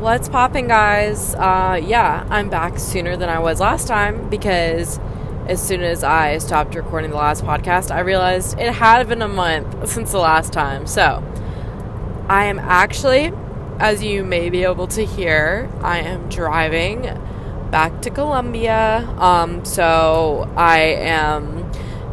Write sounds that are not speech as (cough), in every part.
What's popping, guys? Uh, yeah, I'm back sooner than I was last time because as soon as I stopped recording the last podcast, I realized it had been a month (laughs) since the last time. So, I am actually, as you may be able to hear, I am driving back to Columbia. Um, so, I am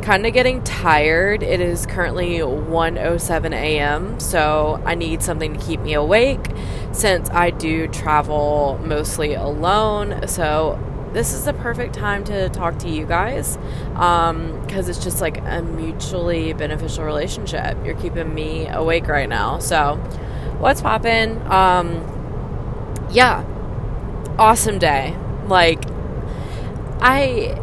kind of getting tired. It is currently 1:07 a.m., so I need something to keep me awake since I do travel mostly alone. So this is the perfect time to talk to you guys because um, it's just like a mutually beneficial relationship. You're keeping me awake right now. So what's poppin'? Um, yeah, awesome day. Like I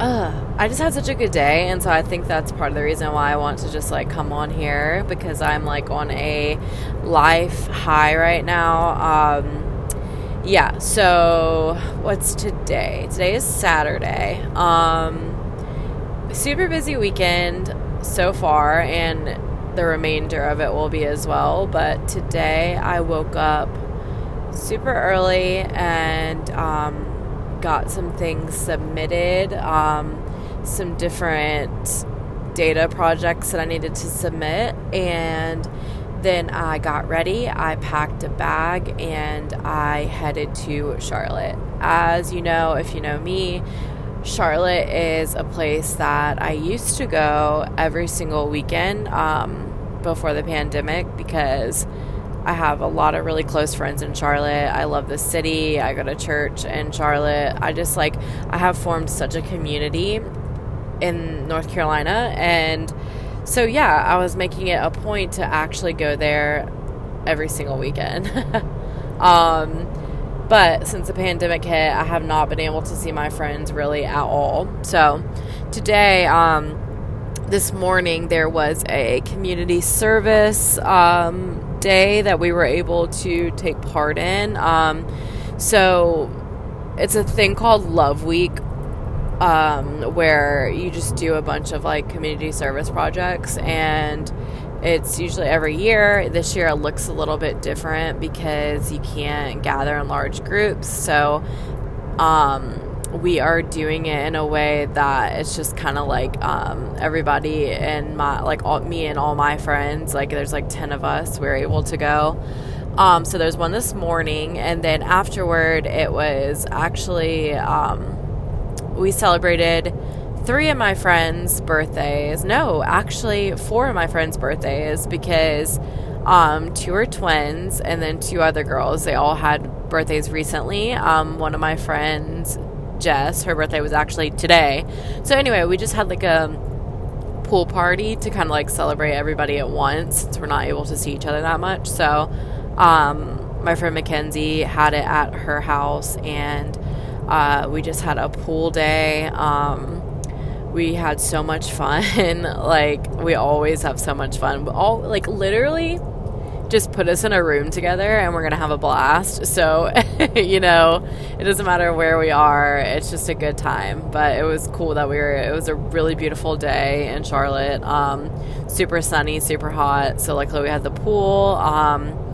uh, I just had such a good day, and so I think that's part of the reason why I want to just like come on here because I'm like on a life high right now. Um, yeah, so what's today? Today is Saturday. Um, super busy weekend so far, and the remainder of it will be as well. But today I woke up super early and um, got some things submitted, um, some different data projects that I needed to submit, and then I got ready. I packed a bag and I headed to Charlotte. As you know, if you know me, Charlotte is a place that I used to go every single weekend um, before the pandemic because I have a lot of really close friends in Charlotte. I love the city. I go to church in Charlotte. I just like, I have formed such a community in North Carolina. And so, yeah, I was making it a point to actually go there every single weekend. (laughs) um, but since the pandemic hit, I have not been able to see my friends really at all. So today, um, this morning, there was a community service um, day that we were able to take part in. Um, so it's a thing called Love Week, um, where you just do a bunch of like community service projects, and it's usually every year. This year it looks a little bit different because you can't gather in large groups. So, um, we are doing it in a way that it's just kind of like um, everybody and my like all, me and all my friends like there's like 10 of us we're able to go um, so there's one this morning and then afterward it was actually um, we celebrated three of my friends birthdays no actually four of my friends birthdays because um, two are twins and then two other girls they all had birthdays recently um, one of my friends Jess. Her birthday was actually today. So anyway, we just had like a pool party to kind of like celebrate everybody at once since we're not able to see each other that much. So um, my friend Mackenzie had it at her house and uh, we just had a pool day. Um, we had so much fun. (laughs) like we always have so much fun. All like literally just put us in a room together and we're going to have a blast. So, (laughs) you know, it doesn't matter where we are, it's just a good time. But it was cool that we were, it was a really beautiful day in Charlotte. Um, super sunny, super hot. So, luckily, we had the pool. Um,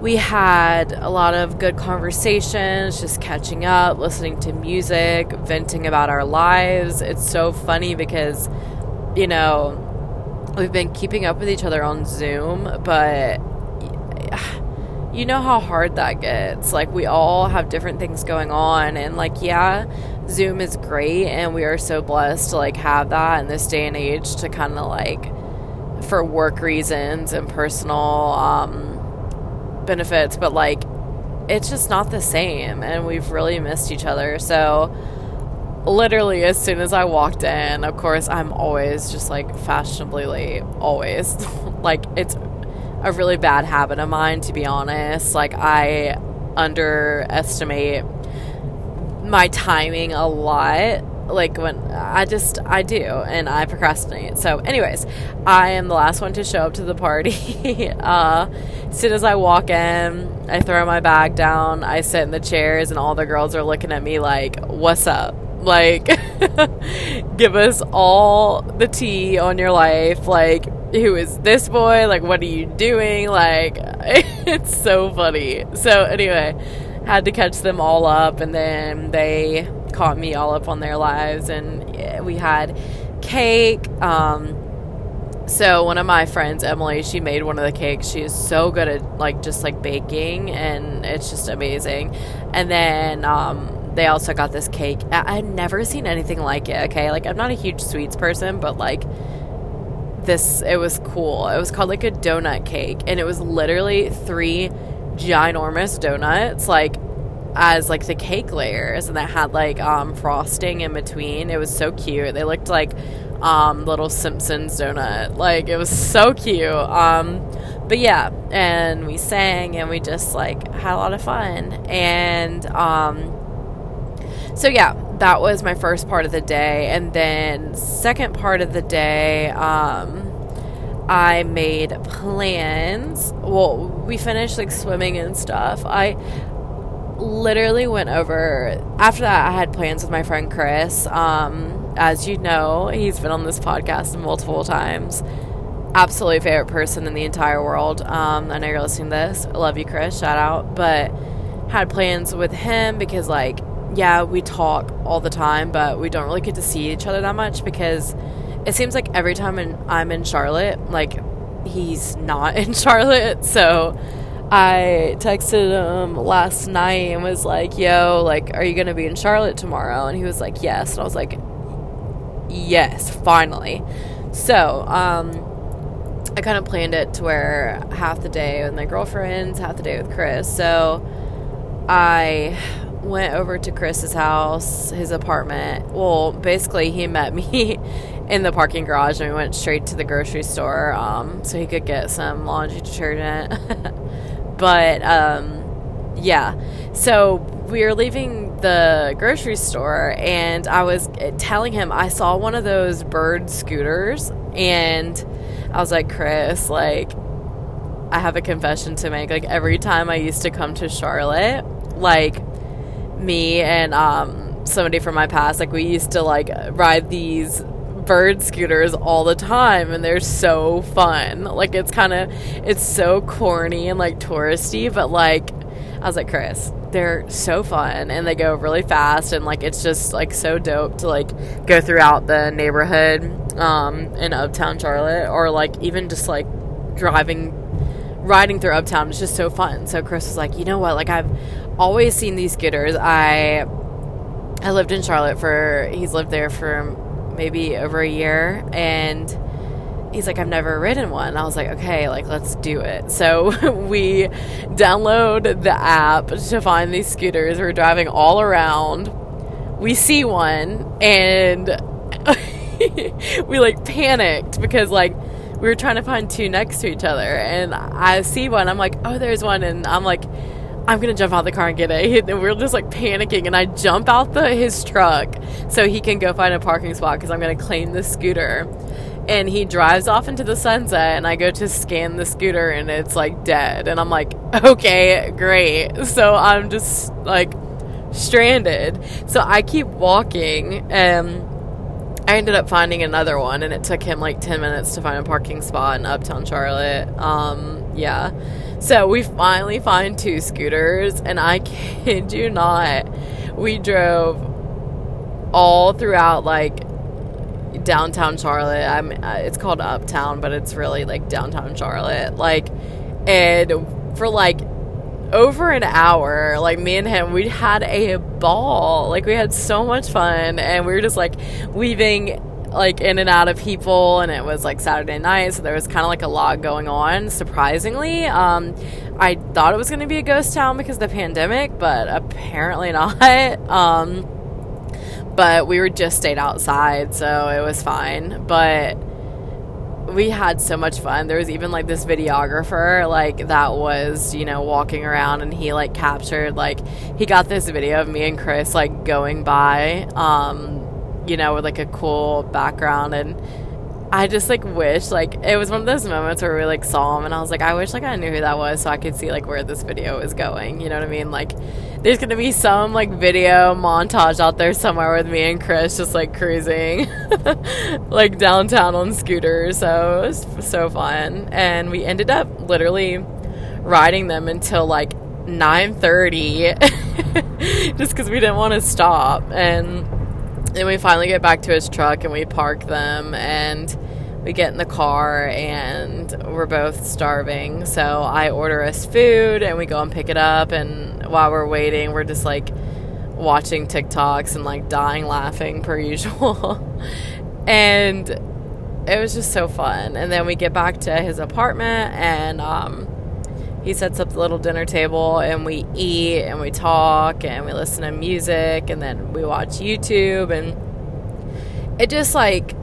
we had a lot of good conversations, just catching up, listening to music, venting about our lives. It's so funny because, you know, we've been keeping up with each other on Zoom, but you know how hard that gets. Like, we all have different things going on, and like, yeah, Zoom is great, and we are so blessed to like have that in this day and age to kind of like for work reasons and personal um, benefits, but like, it's just not the same, and we've really missed each other. So, literally as soon as I walked in, of course, I'm always just like fashionably late, always. (laughs) like it's a really bad habit of mine to be honest. Like I underestimate my timing a lot. Like when I just I do and I procrastinate. So anyways, I am the last one to show up to the party. (laughs) uh as soon as I walk in, I throw my bag down, I sit in the chairs and all the girls are looking at me like, "What's up?" Like, (laughs) give us all the tea on your life. Like, who is this boy? Like, what are you doing? Like, (laughs) it's so funny. So, anyway, had to catch them all up, and then they caught me all up on their lives, and we had cake. Um, so one of my friends, Emily, she made one of the cakes. She is so good at like just like baking, and it's just amazing. And then um, they also got this cake. I- I'd never seen anything like it. Okay, like I'm not a huge sweets person, but like this, it was cool. It was called like a donut cake, and it was literally three ginormous donuts, like as like the cake layers, and that had like um, frosting in between. It was so cute. They looked like um, little Simpsons donut. Like it was so cute. Um, but yeah, and we sang and we just like had a lot of fun. And um, so yeah, that was my first part of the day. And then second part of the day, um, I made plans. Well, we finished like swimming and stuff. I literally went over after that I had plans with my friend Chris. Um, as you know, he's been on this podcast multiple times. Absolutely favorite person in the entire world. Um, I know you're listening to this. I love you, Chris. Shout out. But had plans with him because, like, yeah, we talk all the time, but we don't really get to see each other that much because it seems like every time I'm in Charlotte, like, he's not (laughs) in Charlotte. So I texted him last night and was like, yo, like, are you going to be in Charlotte tomorrow? And he was like, yes. And I was like, yes, finally. So, um, I kind of planned it to where half the day with my girlfriends, half the day with Chris. So I went over to Chris's house, his apartment. Well, basically, he met (laughs) me in the parking garage and we went straight to the grocery store um, so he could get some laundry detergent. (laughs) but um, yeah, so we were leaving the grocery store and I was telling him I saw one of those bird scooters and I was like, Chris, like, I have a confession to make. Like, every time I used to come to Charlotte, like, me and um, somebody from my past, like, we used to, like, ride these bird scooters all the time and they're so fun. Like, it's kind of, it's so corny and, like, touristy, but, like, I was like, Chris, they're so fun and they go really fast and like it's just like so dope to like go throughout the neighborhood um, in uptown charlotte or like even just like driving riding through uptown is just so fun. So chris was like you know what? Like i've always seen these scooters. I i lived in charlotte for he's lived there for maybe over a year and he's like, I've never ridden one. I was like, okay, like let's do it. So (laughs) we download the app to find these scooters. We're driving all around. We see one and (laughs) we like panicked because like we were trying to find two next to each other and I see one. I'm like, oh, there's one. And I'm like, I'm gonna jump out the car and get it. (laughs) And we're just like panicking, and I jump out the his truck so he can go find a parking spot because I'm gonna claim the scooter. And he drives off into the sunset and I go to scan the scooter and it's like dead. And I'm like okay great. (laughs) So I'm just like stranded. So I keep walking and I ended up finding another one and it took him like 10 minutes to find a parking spot in uptown Charlotte. Um yeah so we finally find two scooters and I (laughs) kid you not we drove all throughout like downtown Charlotte. I'm uh, it's called Uptown, but it's really like downtown Charlotte. Like and for like over an hour, like me and him, we had a ball. Like we had so much fun and we were just like weaving like in and out of people and it was like Saturday night, so there was kind of like a lot going on surprisingly. Um I thought it was going to be a ghost town because of the pandemic, but apparently (laughs) not. Um but we were just stayed outside, so it was fine. But we had so much fun. There was even like this videographer like that was, you know, walking around and he like captured like he got this video of me and Chris like going by um you know with like a cool background and I just like wish like it was one of those moments where we like saw him and I was like I wish like I knew who that was so I could see like where this video is going. You know what I mean? Like there's gonna be some like video montage out there somewhere with me and Chris just like cruising (laughs) like downtown on scooters. So it was so fun. And we ended up literally riding them until like 9:30 (laughs) just cuz we didn't want to stop and then we finally get back to his truck and we park them and we get in the car and we're both starving. So I order us food and we go and pick it up. And while we're waiting, we're just like watching TikToks and like dying laughing per (laughs) usual. and it was just so fun. And then we get back to his apartment and um, he sets up the little dinner table and we eat and we talk and we listen to music and then we watch YouTube and it just like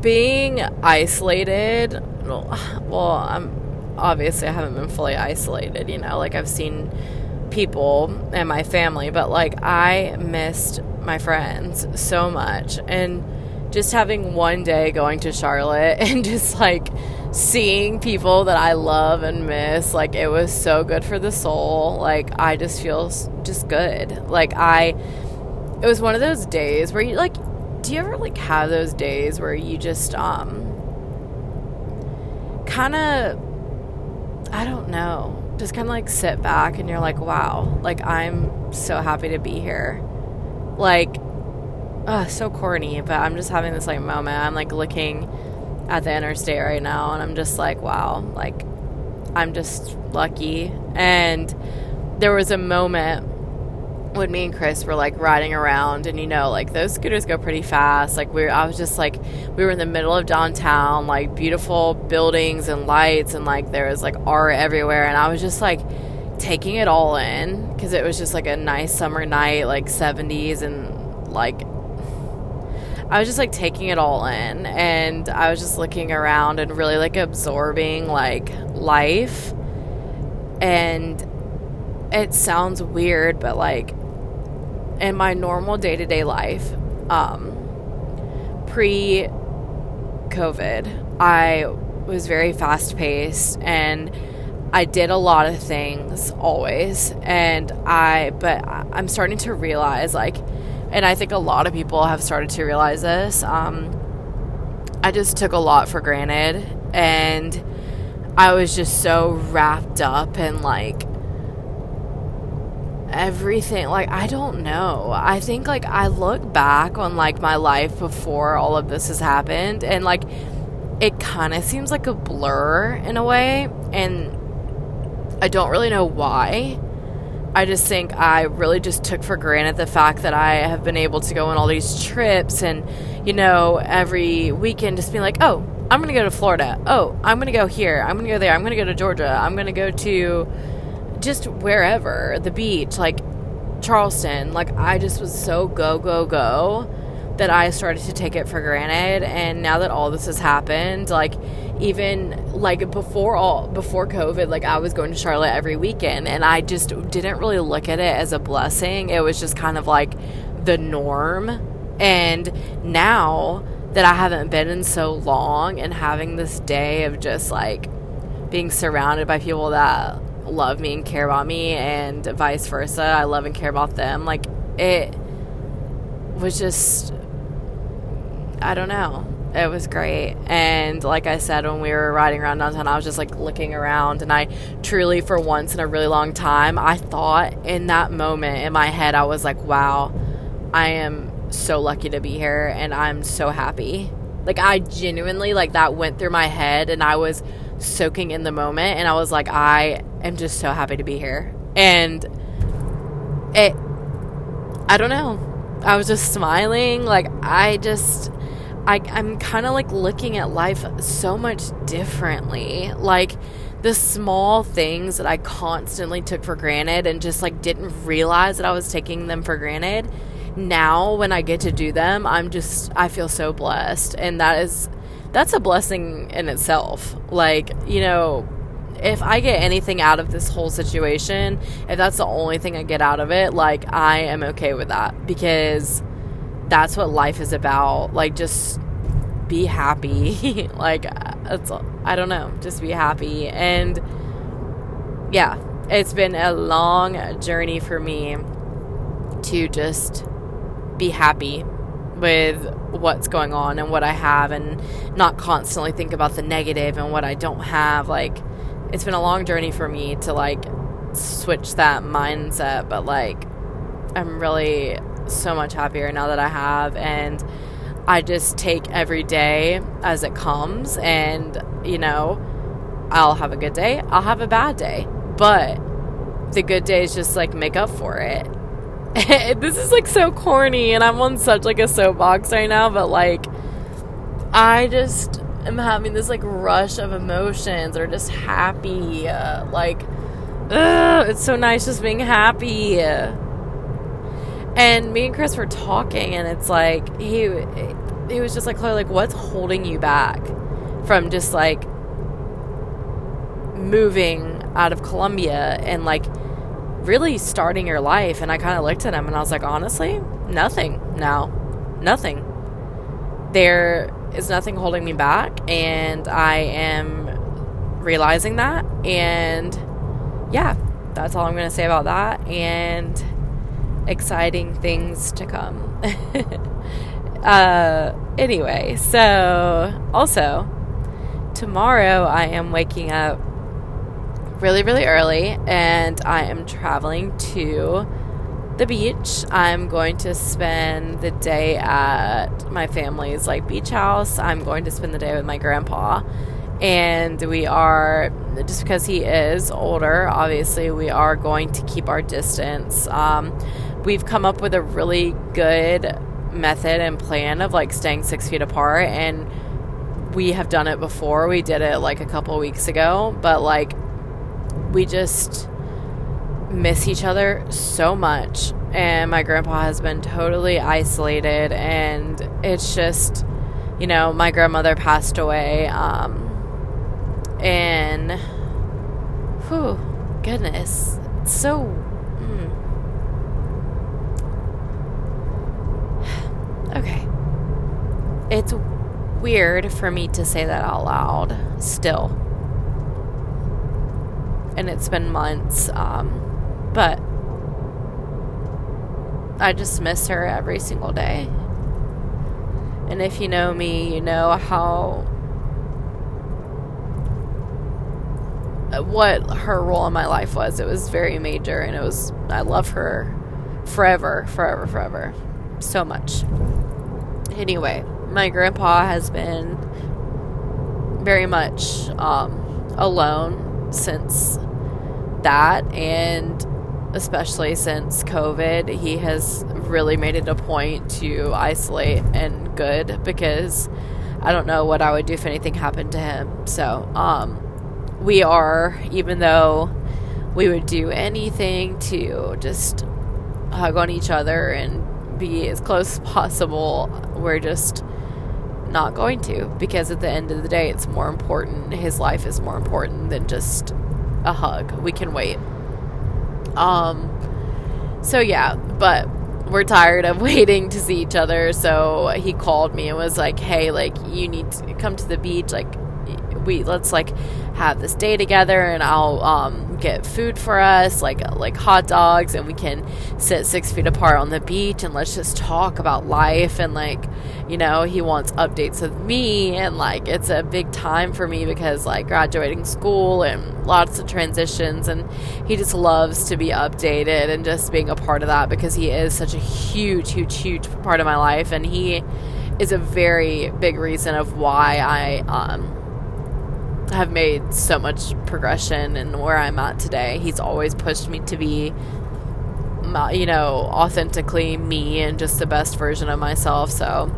being isolated (sighs) well I'm obviously I haven't been fully isolated you know like I've seen people and my family but like I missed my friends so much. And just having one day going to Charlotte (laughs) and just like seeing people that I love and miss, like it was so good for the soul. Like I just feel just good. Like I it was one of those days where you like do you ever like have those days where you just um kind of I don't know, just kind of like sit back and you're like, wow, like I'm so happy to be here. Like uh, so corny, but I'm just having this like moment. I'm like looking at the interstate right now and I'm just like, wow, like I'm just lucky. And there was a moment when me and Chris were like riding around and you know, like those scooters go pretty fast. Like we were, I was just like we were in the middle of downtown, like beautiful buildings and lights and like there was like art everywhere and I was just like taking it all in because it was just like a nice summer night, like 70s and like I was just like taking it all in and I was just looking around and really like absorbing like life. And it sounds weird, but like in my normal day to day life, um, pre COVID, I was very fast paced and I did a lot of things always. And I, but I'm starting to realize like, and I think a lot of people have started to realize this. Um, I just took a lot for granted, and I was just so wrapped up in like everything. Like, I don't know. I think like I look back on like my life before all of this has happened, and like it kind of seems like a blur in a way, and I don't really know why I just think I really just took for granted the fact that I have been able to go on all these trips and, you know, every weekend just being like, oh, I'm going to go to Florida. Oh, I'm going to go here. I'm going to go there. I'm going to go to Georgia. I'm going to go to just wherever, the beach, like Charleston. Like, I just was so go, go, go that I started to take it for granted. And now that all this has happened, like, even like before all before covid like i was going to charlotte every weekend and i just didn't really look at it as a blessing it was just kind of like the norm and now that i haven't been in so long and having this day of just like being surrounded by people that love me and care about me and vice versa i love and care about them like it was just i don't know it was great. And like I said, when we were riding around downtown, I was just like looking around. And I truly, for once in a really long time, I thought in that moment in my head, I was like, wow, I am so lucky to be here and I'm so happy. Like, I genuinely, like, that went through my head and I was soaking in the moment. And I was like, I am just so happy to be here. And it, I don't know. I was just smiling. Like, I just I, I'm kind of like looking at life so much differently. Like the small things that I constantly took for granted and just like didn't realize that I was taking them for granted. Now, when I get to do them, I'm just, I feel so blessed. And that is, that's a blessing in itself. Like, you know, if I get anything out of this whole situation, if that's the only thing I get out of it, like I am okay with that because that's what life is about. Like, just be happy. (laughs) like, it's, I don't know, just be happy. And yeah, it's been a long journey for me to just be happy with what's going on and what I have and not constantly think about the negative and what I don't have. Like, it's been a long journey for me to like switch that mindset, but like, I'm really so much happier now that I have. And I just take every day as it comes. And, you know, I'll have a good day, I'll have a bad day. But the good days just like make up for it. (laughs) this is like so corny and I'm on such like a soapbox right now, but like I just am having this like rush of emotions or just happy. Uh, like, ugh, it's so nice just being happy. And me and Chris were talking, and it's like he he was just like, Chloe, like what's holding you back from just like moving out of Columbia and like really starting your life. And I kind of looked at him and I was like, honestly, nothing now. Nothing. There is nothing holding me back. And I am realizing that. And yeah, that's all I'm going to say about that. And exciting things to come. (laughs) uh, anyway, so also, tomorrow I am waking up really, really early and I am traveling to the beach. I'm going to spend the day at my family's like beach house. I'm going to spend the day with my grandpa. And we are just because he is older, obviously we are going to keep our distance. Um, we've come up with a really good method and plan of like staying six feet apart and we have done it before. We did it like a couple weeks ago, but like we just miss each other so much. And my grandpa has been totally isolated, and it's just, you know, my grandmother passed away. Um, and, whew, goodness, it's so. Okay. It's weird for me to say that out loud still and it's been months. Um, but I just miss her every single day. And if you know me, you know how what her role in my life was. It was very major and it was I love her forever, forever, forever. So much. Anyway, my grandpa has been very much um, alone since that and especially since COVID, he has really made it a point to isolate and good because I don't know what I would do if anything happened to him. So, um, we are, even though we would do anything to just hug on each other and be as close as possible, we're just not going to because at the end of the day, it's more important. His life is more important than just a hug. We can wait. Um so yeah, but we're tired of (laughs) waiting to see each other. So he called me and was like, "Hey, like you need to come to the beach. Like we let's like have this day together and I'll um, get food for us, like like hot dogs, and we can sit six feet apart on the beach and let's just talk about life and like, you know, he wants updates of me and like it's a big time for me because like graduating school and lots of transitions and he just loves to be updated and just being a part of that because he is such a huge, huge, huge part of my life and he is a very big reason of why I um have made so much progression and where I'm at today. He's always pushed me to be, you know, authentically me and just the best version of myself. So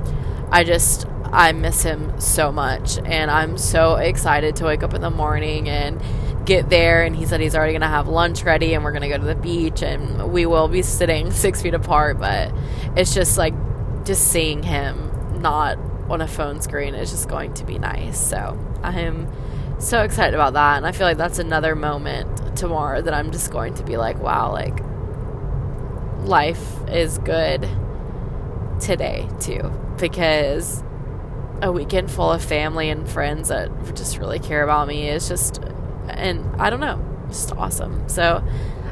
I just, I miss him so much. And I'm so excited to wake up in the morning and get there. And he said he's already going to have lunch ready and we're going to go to the beach and we will be sitting (laughs) six feet apart. But it's just like, just seeing him not on a phone screen is just going to be nice. So I'm so excited about that. And I feel like that's another moment tomorrow that I'm just going to be like, wow, like life is good today too. Because a weekend full of family and friends that just really care about me is just, and I don't know, just awesome. So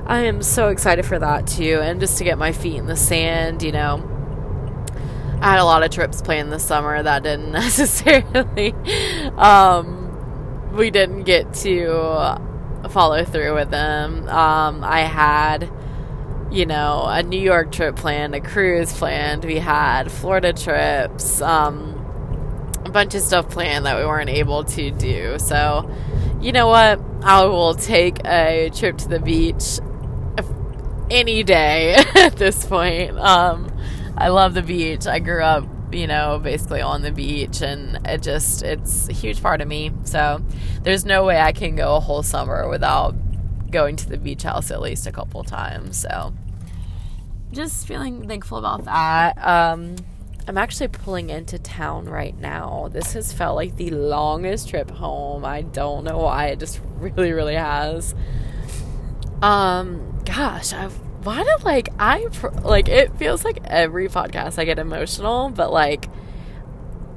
I am so excited for that too, and just to get my feet in the sand, you know. I had a lot of trips planned this summer that didn't (laughs) necessarily, um, we didn't get to follow through with them. Um, I had you know, a New York trip planned, a cruise planned. We had Florida trips, um, a bunch of stuff planned that we weren't able to do. So, you know what? I will take a trip to the beach any day (laughs) at this point. Um, I love the beach. I grew up, you know, basically on the beach, and it just, it's a huge part of me. So, there's no way I can go a whole summer without going to the beach house at least a couple times. So, just feeling thankful about that. Um, I'm actually pulling into town right now. This has felt like the longest trip home. I don't know why. It just really, really has. Um, gosh, I've why do like I like it feels like every podcast I get emotional, but like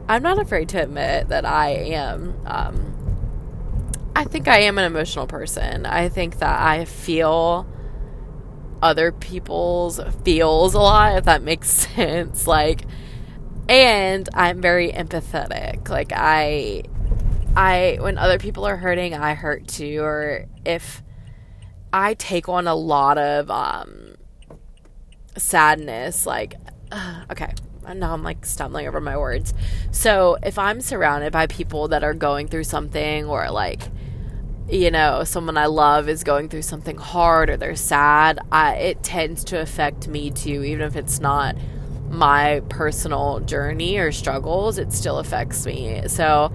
I'm not afraid to admit that I am. Um, I think I am an emotional person. I think that I feel other people's feels a lot, if that makes (laughs) sense. Like, and I'm very empathetic. Like, I, I, when other people are hurting, I hurt too. Or if I take on a lot of, um, sadness, like, uh, (sighs) okay, now I'm like stumbling over my words. So if I'm surrounded by people that are going through something or like you know someone I love is going through something hard or they're sad, I, it tends to affect me too, even if it's not my personal journey or struggles. It still affects me. So,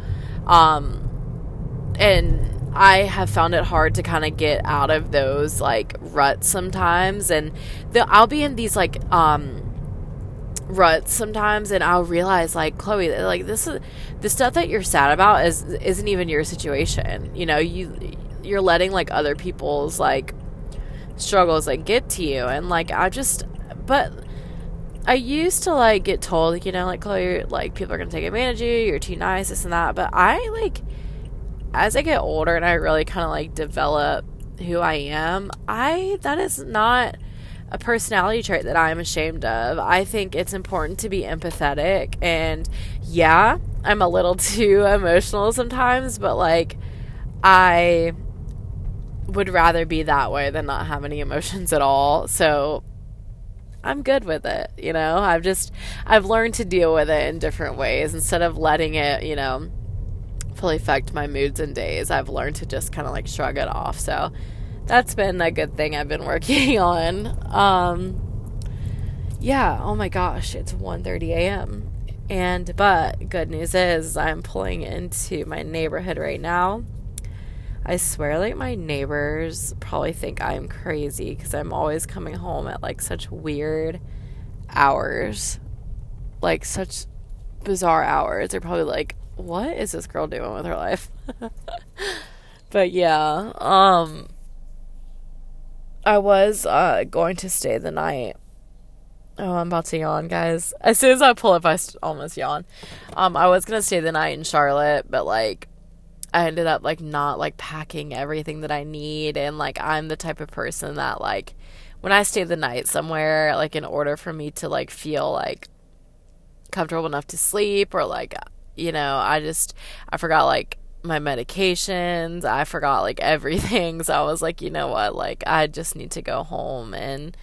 um, and I have found it hard to kind of get out of those like ruts sometimes, and the, I'll be in these like um ruts sometimes and I'll realize like Chloe like this is the stuff that you're sad about is isn't even your situation. You know, you you're letting like other people's like struggles like get to you and like I just but I used to like get told, you know, like Chloe, like people are gonna take advantage of you, you're too nice, this and that. But I like as I get older and I really kind of like develop who I am, I that is not a personality trait that I'm ashamed of. I think it's important to be empathetic. And yeah, I'm a little (laughs) too emotional sometimes, but like, I would rather be that way than not have any emotions at all. So I'm good with it, you know? I've just, I've learned to deal with it in different ways instead of letting it, you know, fully affect my moods and days. I've learned to just kind of like shrug it off. So, that's been a good thing I've been (laughs) working on. Um, yeah, oh my gosh, it's 1:30 a.m. And but good news is I'm pulling into my neighborhood right now. I swear like my neighbors probably think I'm crazy cuz I'm always coming home at like such weird hours. Like such bizarre hours. They're probably like, "What is this girl doing with her life?" (laughs) but yeah, um I was uh, going to stay the night. Oh, I'm about to yawn, guys. As soon as I pull up, I almost yawn. Um, I was gonna stay the night in Charlotte, but like, I ended up like not like packing everything that I need, and like, I'm the type of person that like, when I stay the night somewhere, like, in order for me to like feel like comfortable enough to sleep, or like, you know, I just I forgot like my medications. I forgot like (laughs) everything. So I was like, you know what? Like, I just need to go home and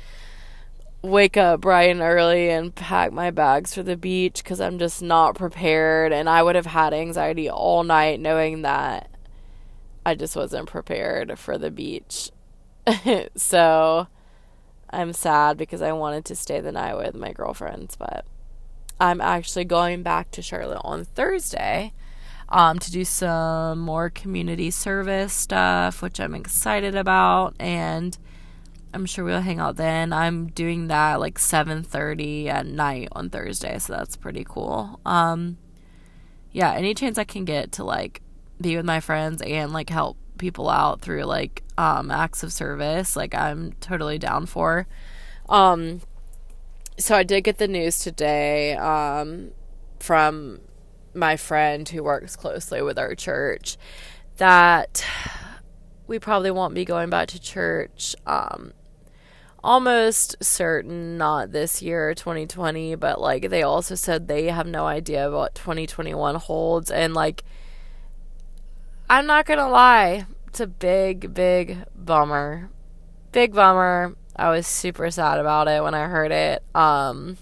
wake up bright and early and pack my bags for the beach because I'm just not prepared. And I would have had anxiety all night knowing that I just wasn't prepared for the beach. (laughs) so I'm sad because I wanted to stay the night with my girlfriends, but I'm actually going back to Charlotte on Thursday um, to do some more community service stuff, which I'm excited about, and I'm sure we'll hang out then. I'm doing that like 7:30 at night on Thursday, so that's pretty cool. Um, yeah, any chance I can get to like be with my friends and like help people out through like um, acts of service, like I'm totally down for. Um, so I did get the news today um, from my friend who works closely with our church that we probably won't be going back to church. Um, almost certain not this year 2020 but like they also said they have no idea what 2021 holds and like i'm not gonna lie it's a big big bummer big bummer i was super sad about it when i heard it um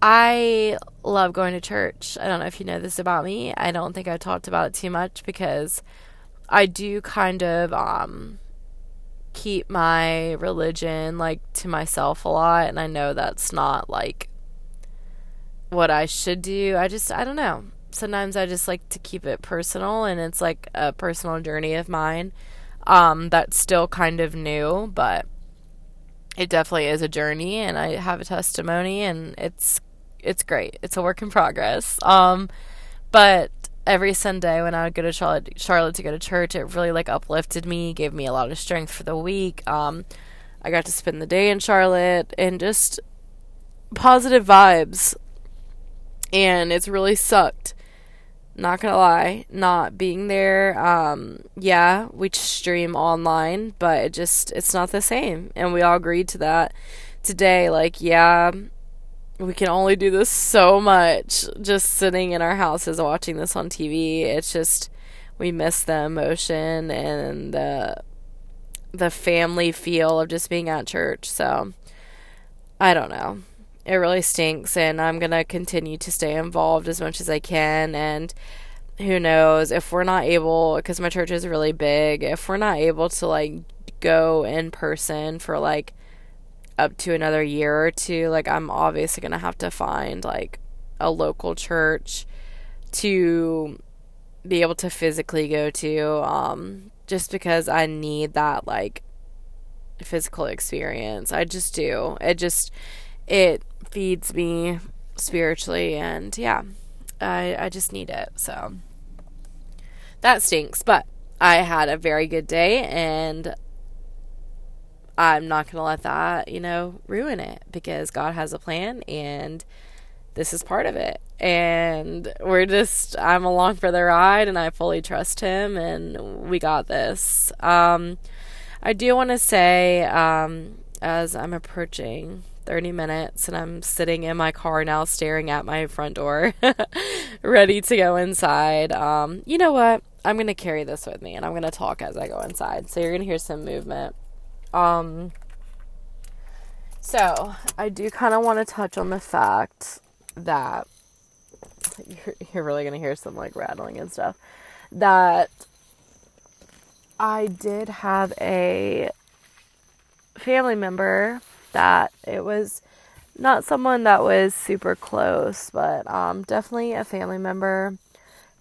i love going to church i don't know if you know this about me i don't think i talked about it too much because i do kind of um keep my religion like to myself a lot and I know that's not like what I should do. I just I don't know. Sometimes I just like to keep it personal and it's like a personal journey of mine. Um that's still kind of new, but it definitely is a journey and I have a testimony and it's it's great. It's a work in progress. Um but every Sunday when I would go to Charlotte, Charlotte to go to church, it really like uplifted me, gave me a lot of strength for the week. Um, I got to spend the day in Charlotte and just positive vibes. And it's really sucked. Not gonna lie, not being there. Um, yeah, we stream online, but it just it's not the same, and we all agreed to that today. Like, yeah, we can only do this so much just sitting in our houses watching this on TV. It's just we miss the emotion and the the family feel of just being at church. So I don't know. It really stinks and I'm going to continue to stay involved as much as I can and who knows if we're not able cuz my church is really big, if we're not able to like go in person for like up to another year or two, like I'm obviously going to have to find like a local church to be able to physically go to um just because I need that like physical experience. I just do. It just it feeds me spiritually and yeah. I I just need it. So that stinks, but I had a very good day and I'm not going to let that, you know, ruin it because God has a plan and this is part of it. And we're just, I'm along for the ride and I fully trust Him and we got this. Um, I do want to say, um, as I'm approaching 30 minutes and I'm sitting in my car now staring at my front door, (laughs) ready to go inside. Um, you know what? I'm going to carry this with me and I'm going to talk as I go inside. So you're going to hear some movement. Um, so I do kind of want to touch on the fact that you're, you're really gonna hear some like rattling and stuff. That I did have a family member that it was not someone that was super close, but um, definitely a family member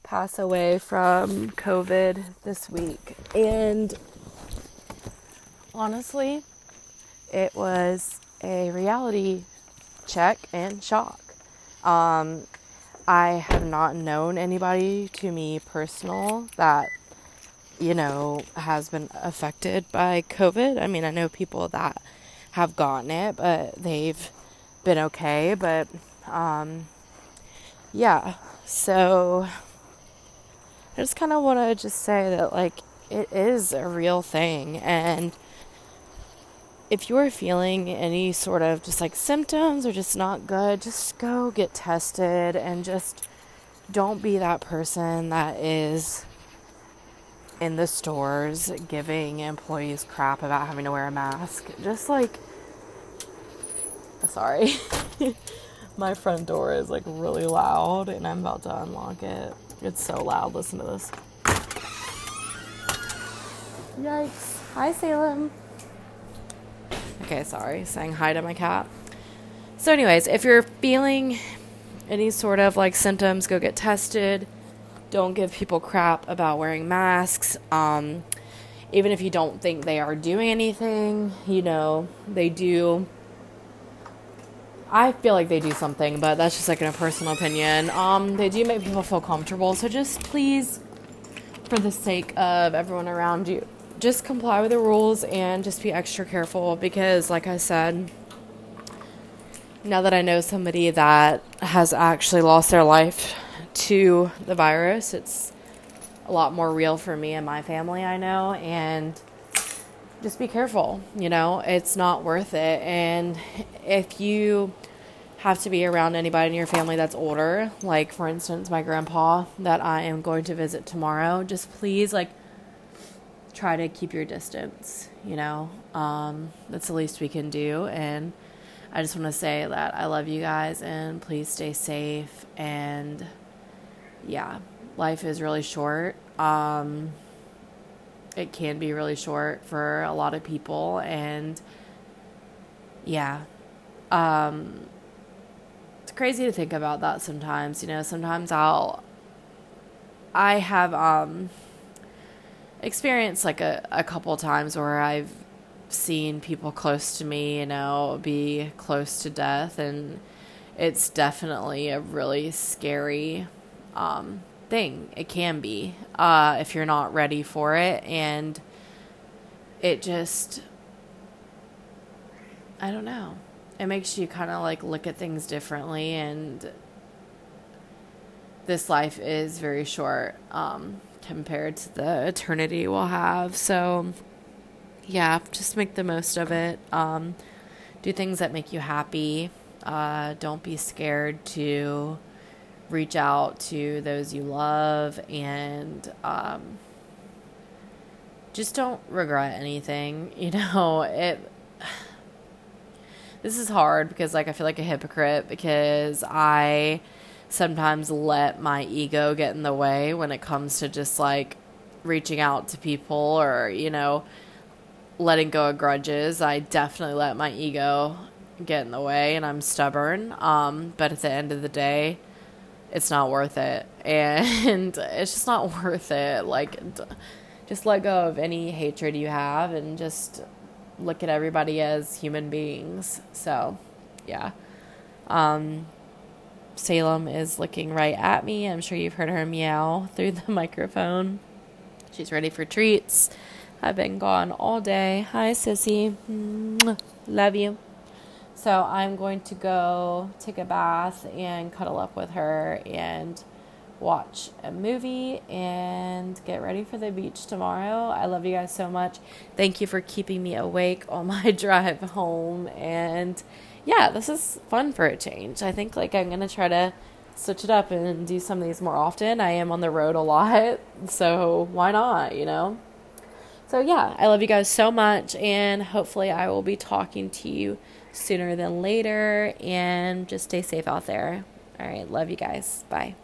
pass away from COVID this week. And honestly, it was a reality check and shock. Um, I have not known anybody to me personal that, you know, has been affected by COVID. I mean, I know people that have gotten it, but they've been okay. But, um, yeah, so I just kind of want to just say that, like, it is a real thing. And, if you're feeling any sort of just like symptoms or just not good, just go get tested and just don't be that person that is in the stores giving employees crap about having to wear a mask. Just like, sorry, (laughs) my front door is like really loud and I'm about to unlock it. It's so loud. Listen to this. Yikes. Hi, Salem. Okay, sorry, saying hi to my cat. So, anyways, if you're feeling any sort of like symptoms, go get tested. Don't give people crap about wearing masks. Um, even if you don't think they are doing anything, you know, they do. I feel like they do something, but that's just like in a personal opinion. Um, they do make people feel comfortable, so just please, for the sake of everyone around you, just comply with the rules and just be extra careful because, like I said, now that I know somebody that has actually lost their life to the virus, it's a lot more real for me and my family, I know. And just be careful, you know, it's not worth it. And if you have to be around anybody in your family that's older, like for instance, my grandpa that I am going to visit tomorrow, just please, like, try to keep your distance, you know. Um, that's the least we can do. And I just want to say that I love you guys and please stay safe. And yeah, life is really short. Um, it can be really short for a lot of people. And yeah, um, it's crazy to think about that sometimes. You know, sometimes I'll, I have, um, experienced like a, a couple times where I've seen people close to me, you know, be close to death, and it's definitely a really scary um, thing. It can be uh, if you're not ready for it, and it just, I don't know. It makes you kind of like look at things differently, and this life is very short um, compared to the eternity we'll have. So yeah, just make the most of it. Um, do things that make you happy. Uh, don't be scared to reach out to those you love and um, just don't regret anything. (laughs) You know, it. This is hard because, like, I feel like a hypocrite because I sometimes let my ego get in the way when it comes to just like reaching out to people or, you know, letting go of grudges. I definitely let my ego get in the way and I'm stubborn. Um, but at the end of the day, it's not worth it. And (laughs) it's just not worth it. Like, just let go of any hatred you have and just look at everybody as human beings. So, yeah. Um, Salem is looking right at me. I'm sure you've heard her meow (laughs) through the microphone. She's ready for treats. I've been gone all day. Hi, sissy. Love you. So I'm going to go take a bath and cuddle up with her and watch a movie and get ready for the beach tomorrow. I love you guys so much. Thank you for keeping me awake on my (laughs) drive home. And yeah, this is fun for a change. I think like I'm going to try to switch it up and do some of these more often. I am on the road a lot, (laughs) so why not, you know? So, yeah, I love you guys so much, and hopefully, I will be talking to you sooner than later. And just stay safe out there. All right, love you guys. Bye.